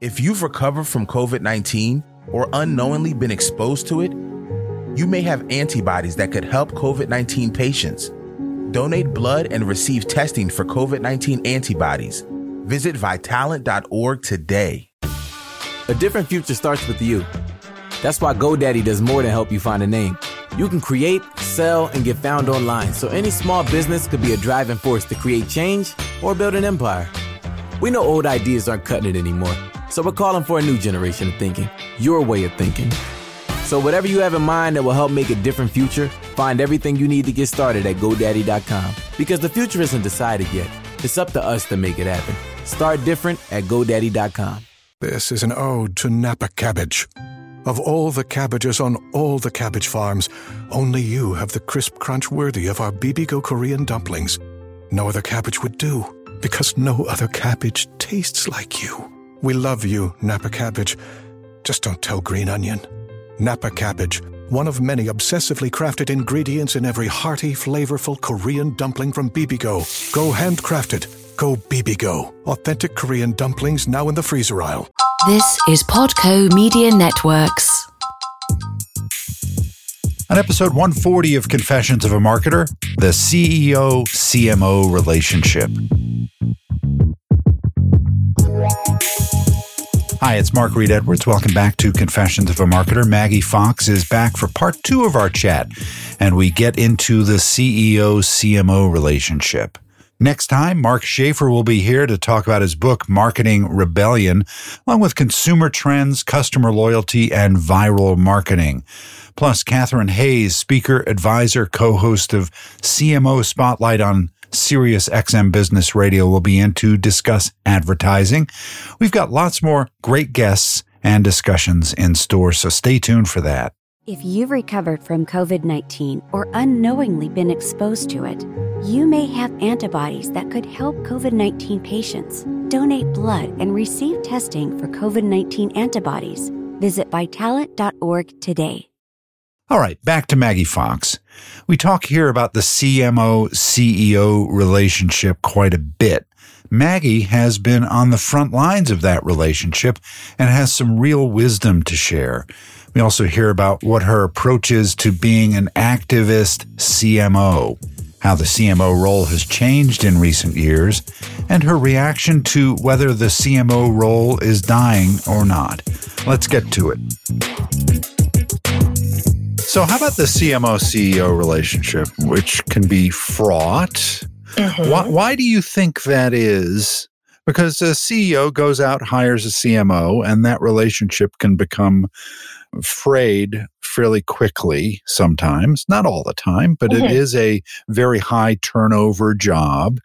If you've recovered from COVID 19 or unknowingly been exposed to it, you may have antibodies that could help COVID 19 patients. Donate blood and receive testing for COVID 19 antibodies. Visit vitalant.org today. A different future starts with you. That's why GoDaddy does more than help you find a name. You can create, sell, and get found online, so any small business could be a driving force to create change or build an empire. We know old ideas aren't cutting it anymore, so we're calling for a new generation of thinking, your way of thinking. So, whatever you have in mind that will help make a different future, find everything you need to get started at GoDaddy.com. Because the future isn't decided yet, it's up to us to make it happen. Start different at GoDaddy.com. This is an ode to Napa cabbage. Of all the cabbages on all the cabbage farms, only you have the crisp crunch worthy of our Bibigo Korean dumplings. No other cabbage would do, because no other cabbage tastes like you. We love you, Napa cabbage. Just don't tell Green Onion. Napa cabbage, one of many obsessively crafted ingredients in every hearty, flavorful Korean dumpling from Bibigo. Go handcrafted. Go Bibigo. Authentic Korean dumplings now in the freezer aisle. This is Podco Media Networks. On episode 140 of Confessions of a Marketer, the CEO CMO relationship. Hi, it's Mark Reed Edwards. Welcome back to Confessions of a Marketer. Maggie Fox is back for part two of our chat, and we get into the CEO CMO relationship. Next time, Mark Schaefer will be here to talk about his book, Marketing Rebellion, along with consumer trends, customer loyalty, and viral marketing. Plus, Catherine Hayes, speaker, advisor, co host of CMO Spotlight on Sirius XM Business Radio will be in to discuss advertising. We've got lots more great guests and discussions in store, so stay tuned for that. If you've recovered from COVID 19 or unknowingly been exposed to it, you may have antibodies that could help COVID 19 patients. Donate blood and receive testing for COVID 19 antibodies. Visit vitalant.org today. All right, back to Maggie Fox. We talk here about the CMO CEO relationship quite a bit. Maggie has been on the front lines of that relationship and has some real wisdom to share. We also hear about what her approach is to being an activist CMO, how the CMO role has changed in recent years, and her reaction to whether the CMO role is dying or not. Let's get to it. So, how about the CMO CEO relationship, which can be fraught? Mm-hmm. Why, why do you think that is? Because a CEO goes out, hires a CMO, and that relationship can become frayed fairly quickly sometimes, not all the time, but mm-hmm. it is a very high turnover job.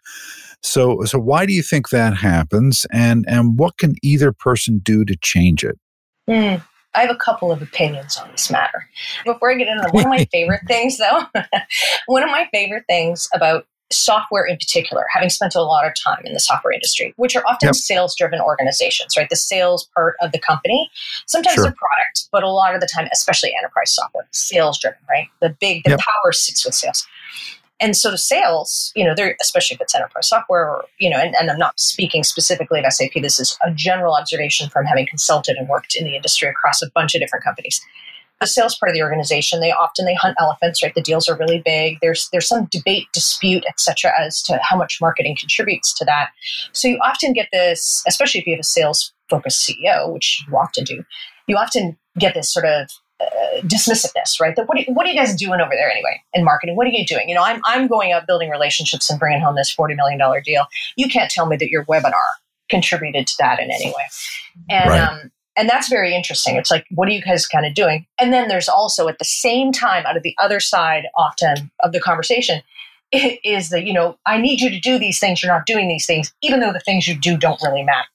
So, so why do you think that happens, and and what can either person do to change it? Mm. I have a couple of opinions on this matter. Before I get into them, one of my favorite things, though, one of my favorite things about software in particular, having spent a lot of time in the software industry, which are often yep. sales driven organizations, right? The sales part of the company, sometimes sure. a product, but a lot of the time, especially enterprise software, sales driven, right? The big, the yep. power sits with sales. And so the sales, you know, they're especially if it's enterprise software, or, you know, and, and I'm not speaking specifically of SAP. This is a general observation from having consulted and worked in the industry across a bunch of different companies. The sales part of the organization, they often they hunt elephants, right? The deals are really big. There's there's some debate, dispute, etc., as to how much marketing contributes to that. So you often get this, especially if you have a sales focused CEO, which you often do. You often get this sort of uh, dismissiveness, right? That what, are, what are you guys doing over there anyway in marketing? What are you doing? You know, I'm, I'm going out building relationships and bringing home this $40 million deal. You can't tell me that your webinar contributed to that in any way. And, right. um, and that's very interesting. It's like, what are you guys kind of doing? And then there's also at the same time, out of the other side, often of the conversation, is that, you know, I need you to do these things. You're not doing these things, even though the things you do don't really matter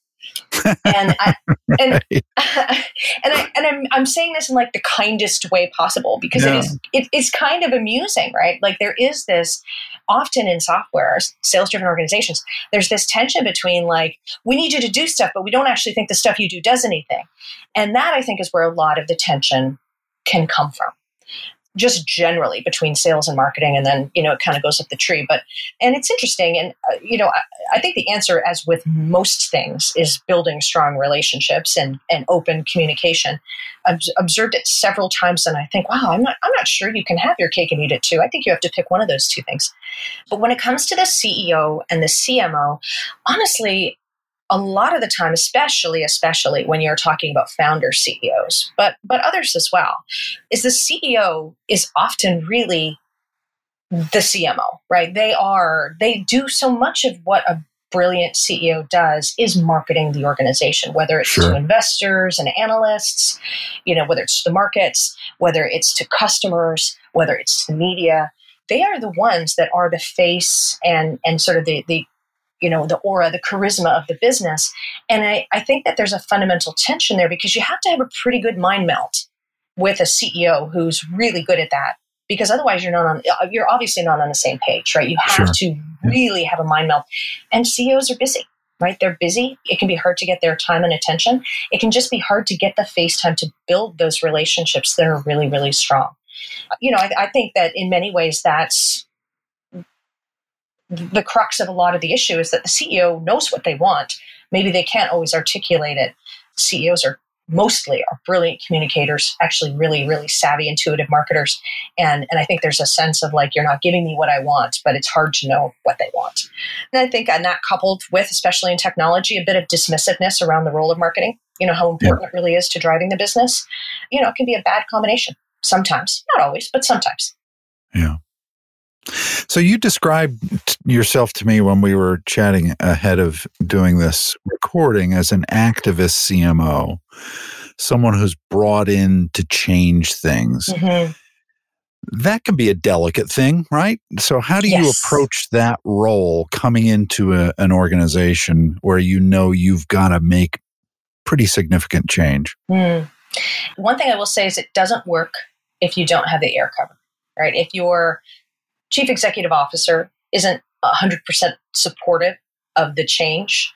and I, and, right. and I and I'm I'm saying this in like the kindest way possible because yeah. it is it is kind of amusing, right? Like there is this often in software sales driven organizations there's this tension between like we need you to do stuff but we don't actually think the stuff you do does anything and that i think is where a lot of the tension can come from just generally between sales and marketing and then you know it kind of goes up the tree. But and it's interesting and uh, you know I, I, think the answer as with most things is building strong relationships and and open communication. I've observed it several times and i think wow i'm not i'm not sure you can have your cake and eat it too. I think you have to pick one of those two things. But when it comes to the ceo and the cmo honestly a lot of the time especially especially when you're talking about founder CEOs but but others as well is the CEO is often really the CMO right they are they do so much of what a brilliant CEO does is marketing the organization whether it's sure. to investors and analysts you know whether it's to the markets whether it's to customers whether it's to media they are the ones that are the face and and sort of the the you know the aura the charisma of the business. And I, I think that there's a fundamental tension there because you have to have a pretty good mind meld with a ceo who's really good at that because otherwise you're not on you're obviously not on the same page right? You have sure. to really have a mind meld. And ceos are busy right? They're busy. It can be hard to get their time and attention. It can just be hard to get the face time to build those relationships that are really really strong. You know I, I think that in many ways that's the crux of a lot of the issue is that the CEO knows what they want. Maybe they can't always articulate it. CEOs are mostly are brilliant communicators, actually really, really savvy, intuitive marketers. And, and I think there's a sense of like, you're not giving me what I want, but it's hard to know what they want. And I think and that coupled with, especially in technology, a bit of dismissiveness around the role of marketing, you know, how important yeah. it really is to driving the business, you know, it can be a bad combination sometimes, not always, but sometimes. Yeah. So you described yourself to me when we were chatting ahead of doing this recording as an activist CMO, someone who's brought in to change things. Mm-hmm. That can be a delicate thing, right? So, how do yes. you approach that role coming into a, an organization where you know you've got to make pretty significant change? Mm. One thing I will say is it doesn't work if you don't have the air cover, right? If you're chief executive officer isn't 100% supportive of the change,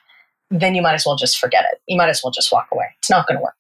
then you might as well just forget it. You might as well just walk away. It's not going to work.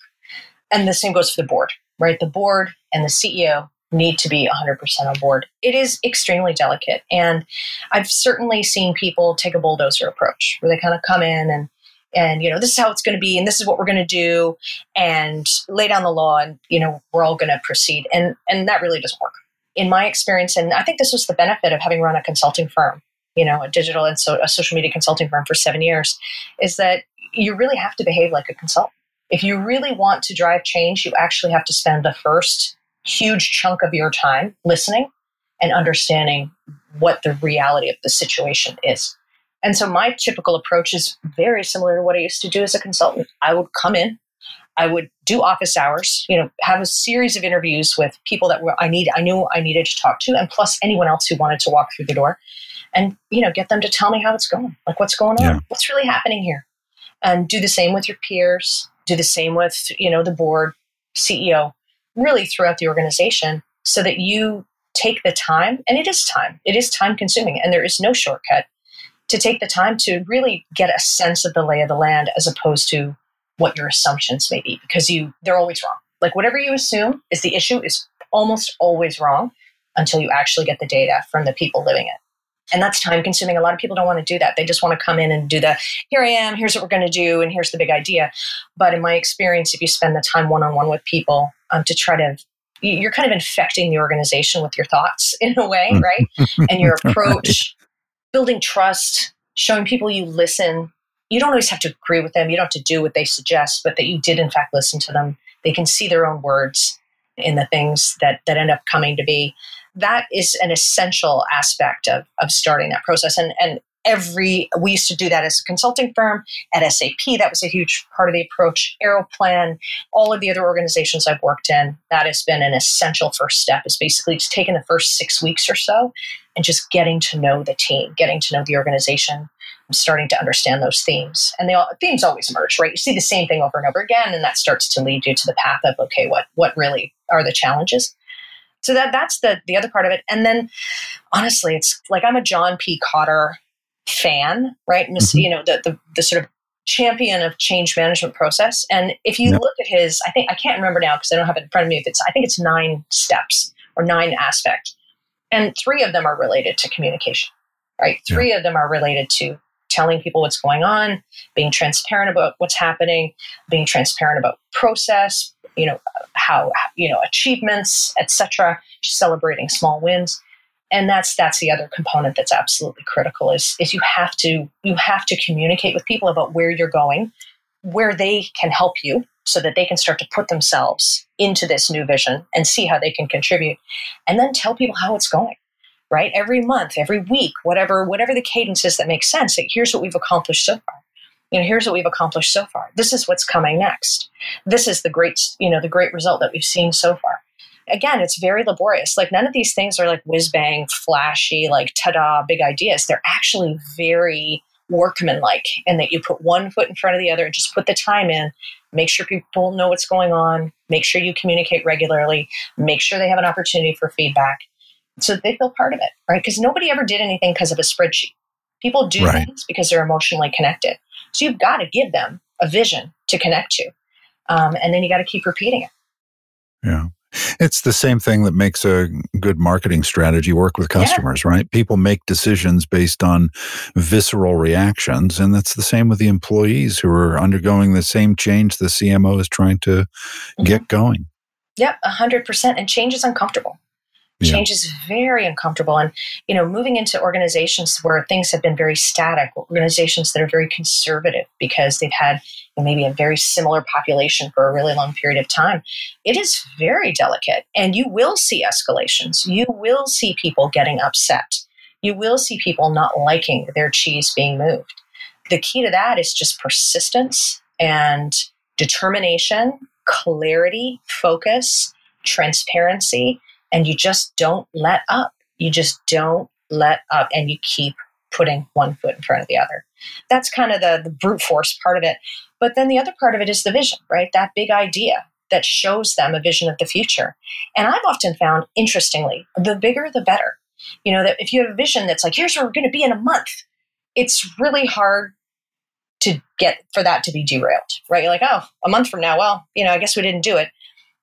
And the same goes for the board, right? The board and the CEO need to be 100% on board. It is extremely delicate. And I've certainly seen people take a bulldozer approach where they kind of come in and and you know this is how it's going to be and this is what we're going to do and lay down the law and you know we're all going to proceed and and that really doesn't work in my experience, and I think this was the benefit of having run a consulting firm, you know, a digital and so a social media consulting firm for seven years, is that you really have to behave like a consultant. If you really want to drive change, you actually have to spend the first huge chunk of your time listening and understanding what the reality of the situation is. And so my typical approach is very similar to what I used to do as a consultant. I would come in, I would do office hours, you know, have a series of interviews with people that were I need I knew I needed to talk to, and plus anyone else who wanted to walk through the door, and you know, get them to tell me how it's going, like what's going on, yeah. what's really happening here, and do the same with your peers, do the same with you know the board, CEO, really throughout the organization, so that you take the time, and it is time, it is time consuming, and there is no shortcut to take the time to really get a sense of the lay of the land as opposed to what your assumptions may be because you they're always wrong. Like whatever you assume is the issue is almost always wrong until you actually get the data from the people living it. And that's time consuming. A lot of people don't want to do that. They just want to come in and do the here I am, here's what we're going to do, and here's the big idea. But in my experience, if you spend the time one on one with people um, to try to you're kind of infecting the organization with your thoughts in a way, right? and your approach, building trust, showing people you listen, you don't always have to agree with them. You don't have to do what they suggest, but that you did in fact listen to them. They can see their own words in the things that that end up coming to be. That is an essential aspect of of starting that process. And and every we used to do that as a consulting firm at SAP. That was a huge part of the approach. Aeroplan, all of the other organizations I've worked in, that has been an essential first step. Is basically just taking the first six weeks or so and just getting to know the team, getting to know the organization, starting to understand those themes. And the themes always emerge, right? You see the same thing over and over again, and that starts to lead you to the path of okay, what what really are the challenges? So that that's the the other part of it. And then honestly, it's like I'm a John P. Kotter fan, right? Mm-hmm. You know, the, the the sort of champion of change management process. And if you yep. look at his, I think I can't remember now because I don't have it in front of me. If it's I think it's nine steps or nine aspects. And three of them are related to communication, right? Three yeah. of them are related to telling people what's going on, being transparent about what's happening, being transparent about process, you know, how, you know, achievements, etc., celebrating small wins. And that's that's the other component that's absolutely critical is is you have to you have to communicate with people about where you're going, where they can help you so that they can start to put themselves into this new vision and see how they can contribute. And then tell people how it's going right? Every month every week whatever whatever the cadence is that makes sense like here's what we've accomplished so far. You know here's what we've accomplished so far. This is what's coming next. This is the great you know the great result that we've seen so far again it's very laborious. Like none of these things are like whiz bang flashy like ta-da big ideas. They're actually very workmanlike and that you put one foot in front of the other and just put the time in make sure people know what's going on make sure you communicate regularly make sure they have an opportunity for feedback. So they feel part of it right? Because nobody ever did anything because of a spreadsheet. People do right. things because they're emotionally connected. So you've got to give them a vision to connect to um, and then you got to keep repeating it. Yeah it's the same thing that makes a good marketing strategy work with customers, yeah. right? People make decisions based on visceral reactions. And that's the same with the employees who are undergoing the same change the CMO is trying to mm-hmm. get going. Yep, 100%. And change is uncomfortable. Change is very uncomfortable. And, you know, moving into organizations where things have been very static, organizations that are very conservative because they've had maybe a very similar population for a really long period of time, it is very delicate. And you will see escalations. You will see people getting upset. You will see people not liking their cheese being moved. The key to that is just persistence and determination, clarity, focus, transparency, and you just don't let up. You just don't let up and you keep putting one foot in front of the other. That's kind of the, the brute force part of it. But then the other part of it is the vision, right? That big idea that shows them a vision of the future. And I've often found, interestingly, the bigger the better. You know, that if you have a vision that's like, here's where we're going to be in a month, it's really hard to get for that to be derailed, right? You're like, oh, a month from now, well, you know, I guess we didn't do it.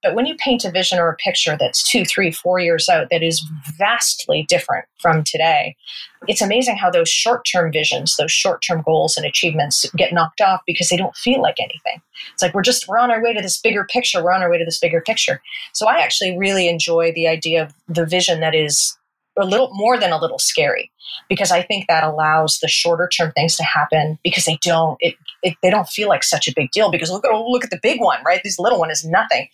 But when you paint a vision or a picture that's two, three, four years out that is vastly different from today, it's amazing how those short term visions, those short term goals and achievements get knocked off because they don't feel like anything. It's like we're just, we're on our way to this bigger picture. We're on our way to this bigger picture. So I actually really enjoy the idea of the vision that is a little more than a little scary because I think that allows the shorter term things to happen because they don't it, it, they don't feel like such a big deal because look at oh, look at the big one right this little one is nothing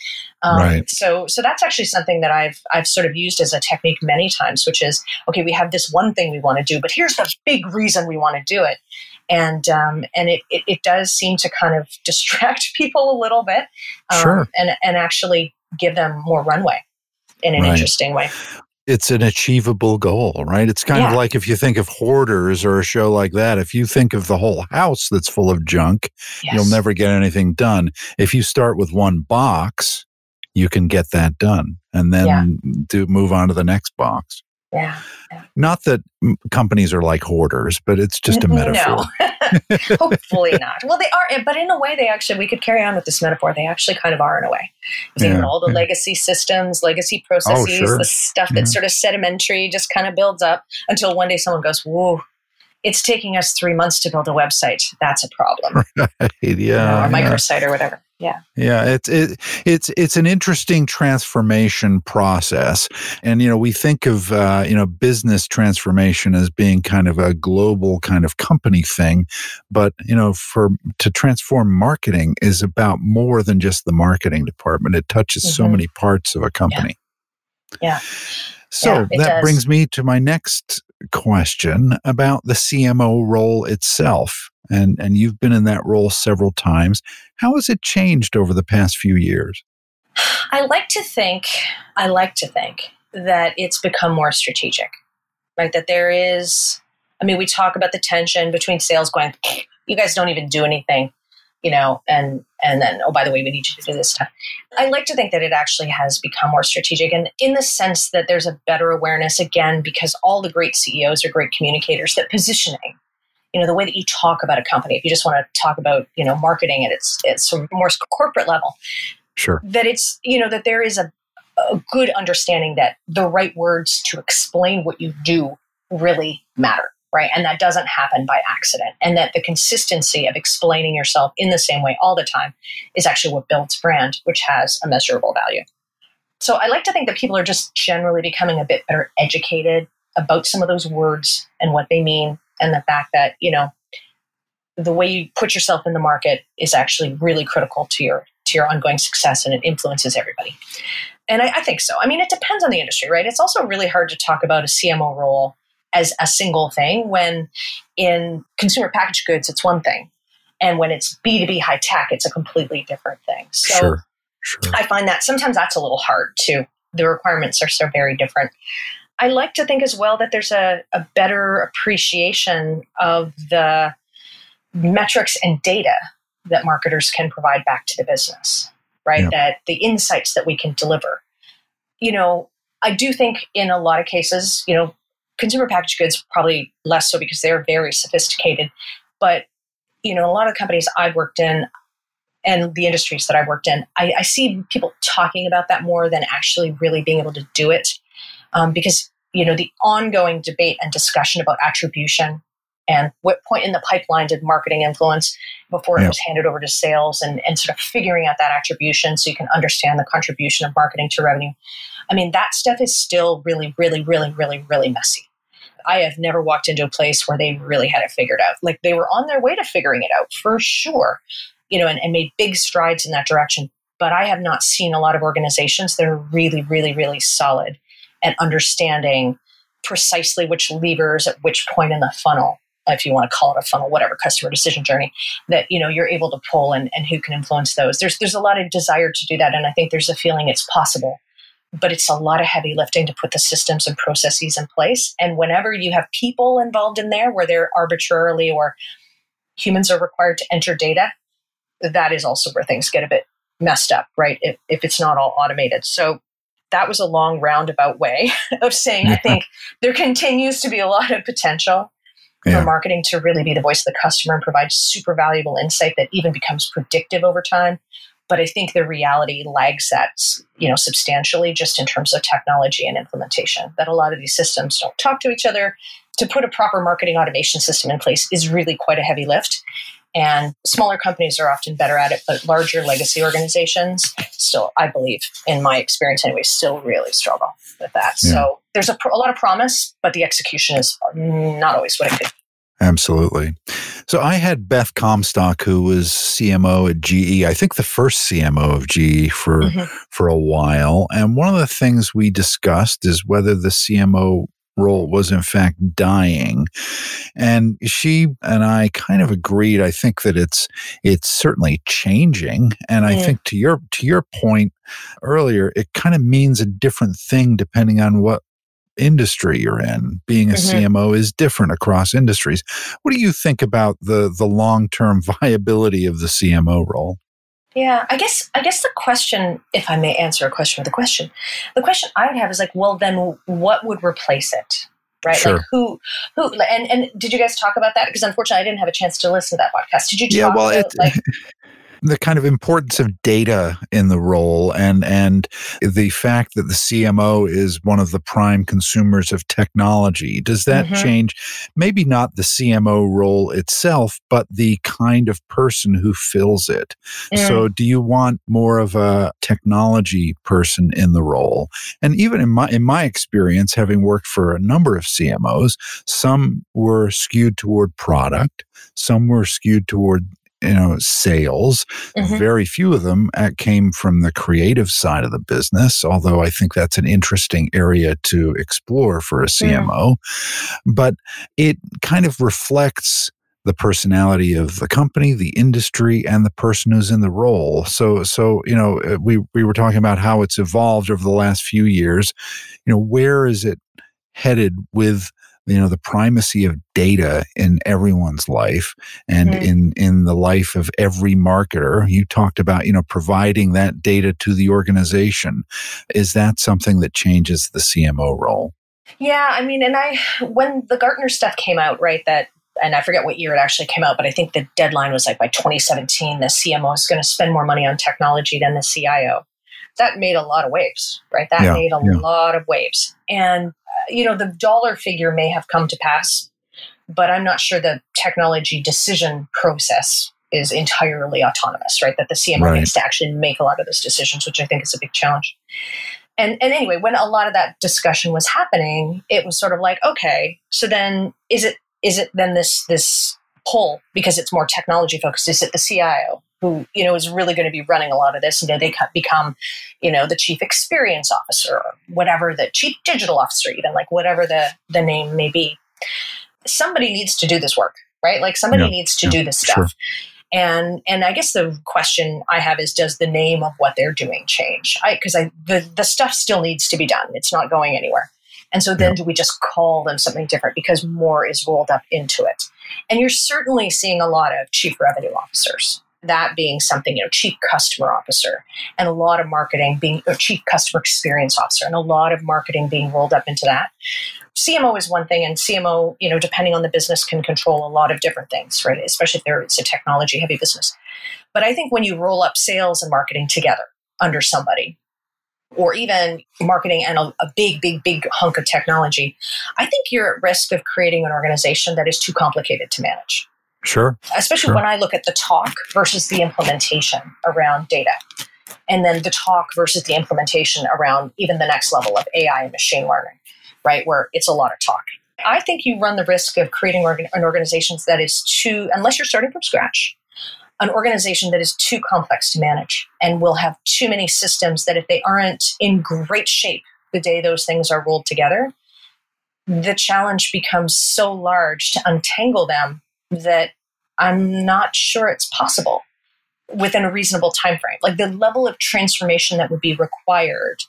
um, right. so so that's actually something that I've I've sort of used as a technique many times which is okay we have this one thing we want to do but here's the big reason we want to do it and um, and it, it, it does seem to kind of distract people a little bit um, sure. and and actually give them more runway in an right. interesting way it's an achievable goal, right? It's kind yeah. of like if you think of hoarders or a show like that, if you think of the whole house that's full of junk, yes. you'll never get anything done. If you start with one box, you can get that done and then yeah. do move on to the next box. Yeah. yeah. Not that companies are like hoarders, but it's just a metaphor. No. Hopefully not. Well, they are, but in a way, they actually, we could carry on with this metaphor. They actually kind of are in a way. Yeah. all the yeah. legacy systems, legacy oh, processes, oh, sure. the stuff that's mm-hmm. sort of sedimentary just kind of builds up until one day someone goes, whoa, it's taking us three months to build a website. That's a problem. Right. Yeah. You know, or microsite or whatever. Yeah. Yeah. It's it, it's it's an interesting transformation process, and you know we think of uh, you know business transformation as being kind of a global kind of company thing, but you know for to transform marketing is about more than just the marketing department. It touches mm-hmm. so many parts of a company. Yeah. yeah. So yeah, that does. brings me to my next question about the CMO role itself. And, and you've been in that role several times. How has it changed over the past few years? I like to think, I like to think that it's become more strategic, right? That there is, I mean, we talk about the tension between sales going, you guys don't even do anything you know, and and then oh by the way, we need you to do this stuff. I like to think that it actually has become more strategic, and in the sense that there's a better awareness again because all the great CEOs are great communicators. That positioning, you know, the way that you talk about a company. If you just want to talk about you know marketing at its its more corporate level, sure, that it's you know that there is a a good understanding that the right words to explain what you do really matter right? And that doesn't happen by accident. And that the consistency of explaining yourself in the same way all the time is actually what builds brand, which has a measurable value. So I like to think that people are just generally becoming a bit better educated about some of those words and what they mean, and the fact that, you know, the way you put yourself in the market is actually really critical to your to your ongoing success and it influences everybody. And I, I think so. I mean, it depends on the industry, right? It's also really hard to talk about a CMO role as a single thing when in consumer packaged goods it's one thing and when it's b2b high tech it's a completely different thing so sure, sure. i find that sometimes that's a little hard too the requirements are so very different i like to think as well that there's a, a better appreciation of the metrics and data that marketers can provide back to the business right yeah. that the insights that we can deliver you know I do think in a lot of cases, you know, consumer packaged goods probably less so because they're very sophisticated. But you know, a lot of companies I've worked in and the industries that I've worked in, I, I see people talking about that more than actually really being able to do it. Um, because you know the ongoing debate and discussion about attribution and what point in the pipeline did marketing influence before yeah. it was handed over to sales and, and sort of figuring out that attribution so you can understand the contribution of marketing to revenue. I mean, that stuff is still really, really, really, really, really messy. I have never walked into a place where they really had it figured out. Like they were on their way to figuring it out for sure, you know, and, and made big strides in that direction. But I have not seen a lot of organizations that are really, really, really solid at understanding precisely which levers at which point in the funnel if you want to call it a funnel, whatever customer decision journey that you know you're able to pull and, and who can influence those. There's there's a lot of desire to do that, and I think there's a feeling it's possible but it's a lot of heavy lifting to put the systems and processes in place. And whenever you have people involved in there where they're arbitrarily or humans are required to enter data, that is also where things get a bit messed up, right? If, if it's not all automated. So that was a long roundabout way of saying I think there continues to be a lot of potential yeah. for marketing to really be the voice of the customer and provide super valuable insight that even becomes predictive over time but I think the reality lags that you know substantially just in terms of technology and implementation. That a lot of these systems don't talk to each other. To put a proper marketing automation system in place is really quite a heavy lift. And smaller companies are often better at it, but larger legacy organizations still, I believe, in my experience anyway, still really struggle with that. Yeah. So there's a, a lot of promise, but the execution is not always what it could Absolutely. So I had Beth Comstock, who was CMO at GE. I think the first CMO of GE for mm-hmm. for a while. And one of the things we discussed is whether the CMO role was in fact dying and she and i kind of agreed i think that it's it's certainly changing and i think to your to your point earlier it kind of means a different thing depending on what industry you're in. Being a mm-hmm. CMO is different across industries. What do you think about the the long term viability of the CMO role? Yeah, I guess I guess the question, if I may answer a question with a question, the question I would have is like, well, then what would replace it? Right? Sure. Like who who and and did you guys talk about that? Because unfortunately I didn't have a chance to listen to that podcast. Did you talk yeah, well, about it, like the kind of importance of data in the role and and the fact that the CMO is one of the prime consumers of technology does that mm-hmm. change maybe not the CMO role itself but the kind of person who fills it mm. so do you want more of a technology person in the role and even in my in my experience having worked for a number of CMOs some were skewed toward product some were skewed toward you know sales mm-hmm. very few of them came from the creative side of the business although i think that's an interesting area to explore for a cmo mm. but it kind of reflects the personality of the company the industry and the person who's in the role so so you know uh, we we were talking about how it's evolved over the last few years you know where is it headed with you know the primacy of data in everyone's life and mm-hmm. in in the life of every marketer you talked about you know providing that data to the organization is that something that changes the cmo role yeah i mean and i when the gartner stuff came out right that and I forget what year it actually came out, but I think the deadline was like by 2017, the CMO is going to spend more money on technology than the CIO. that made a lot of waves, right? That Yeah, made a yeah. lot of waves. And, you know, the dollar figure may have come to pass, but I'm not sure the technology decision process is entirely autonomous, right? That the CMO Right. needs to actually make a lot of those decisions, which I think is a big challenge. And, and anyway, when a lot of that discussion was happening, it was sort of like, okay, so then is it is it then this this pull because it's more technology focused? Is it the CIO who you know is really going to be running a lot of this, and do they become you know the chief experience officer or whatever the chief digital officer, even like whatever the the name may be? Somebody needs to do this work, right? Like somebody Yeah, needs to yeah, do this stuff. sure. And and I guess the question I have is, does the name of what they're doing change? I because I the the stuff still needs to be done. It's not going anywhere. And so then do we just call them something different because more is rolled up into it? And you're certainly seeing a lot of chief revenue officers. That being something, you know, chief customer officer, and a lot of marketing being or chief customer experience officer, and a lot of marketing being rolled up into that. CMO is one thing, and CMO, you know, depending on the business, can control a lot of different things, right? Especially if there it's a technology heavy business. But I think when you roll up sales and marketing together under somebody, or even marketing and a, a big, big, big hunk of technology, I think you're at risk of creating an organization that is too complicated to manage. Sure. Especially Sure. when I look at the talk versus the implementation around data. And then the talk versus the implementation around even the next level of AI and machine learning, right? Where it's a lot of talk. I think you run the risk of creating organ- an organization that is too, unless you're starting from scratch, an organization that is too complex to manage and will have too many systems that if they aren't in great shape the day those things are rolled together, the challenge becomes so large to untangle them that I'm not sure it's possible within a reasonable time frame. Like the level of transformation that would be required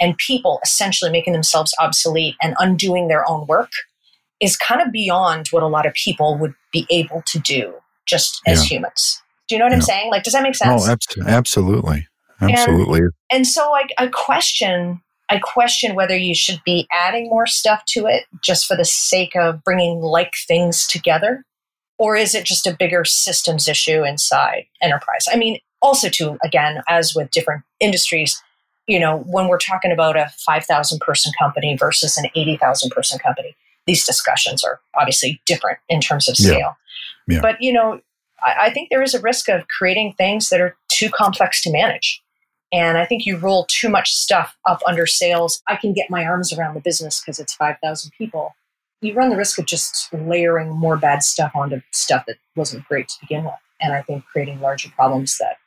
and people essentially making themselves obsolete and undoing their own work is kind of beyond what a lot of people would be able to do just as humans. Do you know what I'm saying? Like, does that make sense? Oh, abs- absolutely. Absolutely. and so I, I question i question whether you should be adding more stuff to it just for the sake of bringing like things together or is it just a bigger systems issue inside enterprise i mean also too again as with different industries you know when we're talking about a 5000 person company versus an 80000 person company these discussions are obviously different in terms of Yeah. scale Yeah. but you know I, I think there is a risk of creating things that are too complex to manage and I think you roll too much stuff up under sales. I can get my arms around the business because it's 5,000 people. You run the risk of just layering more bad stuff onto stuff that wasn't great to begin with. And I think creating larger problems that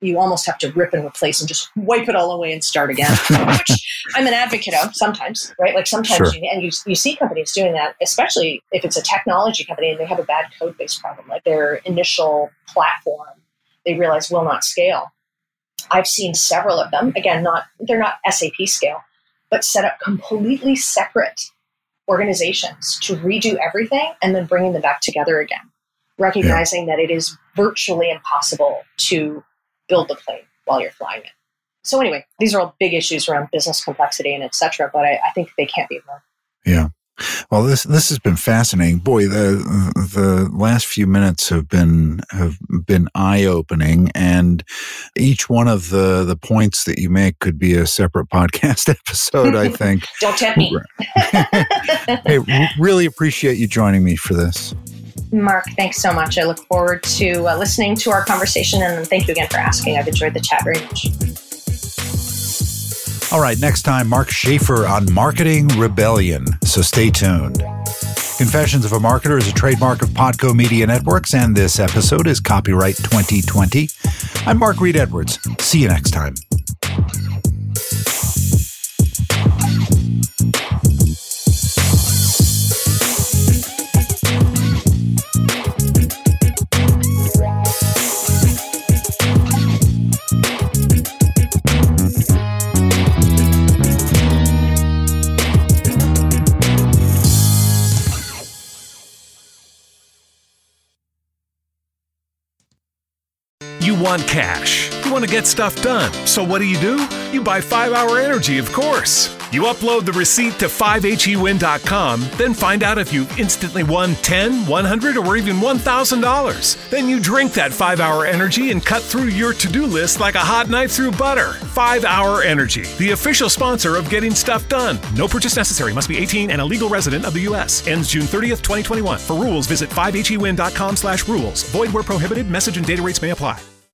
you almost have to rip and replace and just wipe it all away and start again, which I'm an advocate of sometimes, right? Like sometimes, Sure. you, and you, you see companies doing that, especially if it's a technology company and they have a bad code base problem, like their initial platform, they realize will not scale. I've seen several of them. Again, not they're not SAP scale, but set up completely separate organizations to redo everything and then bringing them back together again, recognizing that it is virtually impossible to build the plane while you're flying it. So anyway, these are all big issues around business complexity and et cetera, but I, I think they can't be ignored. Yeah. Well, this this has been fascinating. Boy, the the last few minutes have been have been eye opening, and each one of the the points that you make could be a separate podcast episode. I think. Don't tempt me. hey, really appreciate you joining me for this. Mark, thanks so much. I look forward to uh, listening to our conversation and thank you again for asking. I've enjoyed the chat very much. All right, next time, Mark Schaefer on Marketing Rebellion. So stay tuned. Confessions of a Marketer is a trademark of Podco Media Networks, and this episode is copyright 2020. I'm Mark Reed Edwards. See you next time. Want cash. You want to get stuff done. So what do you do? You buy 5 Hour Energy, of course. You upload the receipt to 5hewin.com, then find out if you instantly won 10, 100, or even $1,000. Then you drink that 5-hour energy and cut through your to-do list like a hot knife through butter. 5-hour energy, the official sponsor of getting stuff done. No purchase necessary. Must be 18 and a legal resident of the U.S. Ends June 30th, 2021. For rules, visit 5hewin.com slash rules. Void where prohibited. Message and data rates may apply.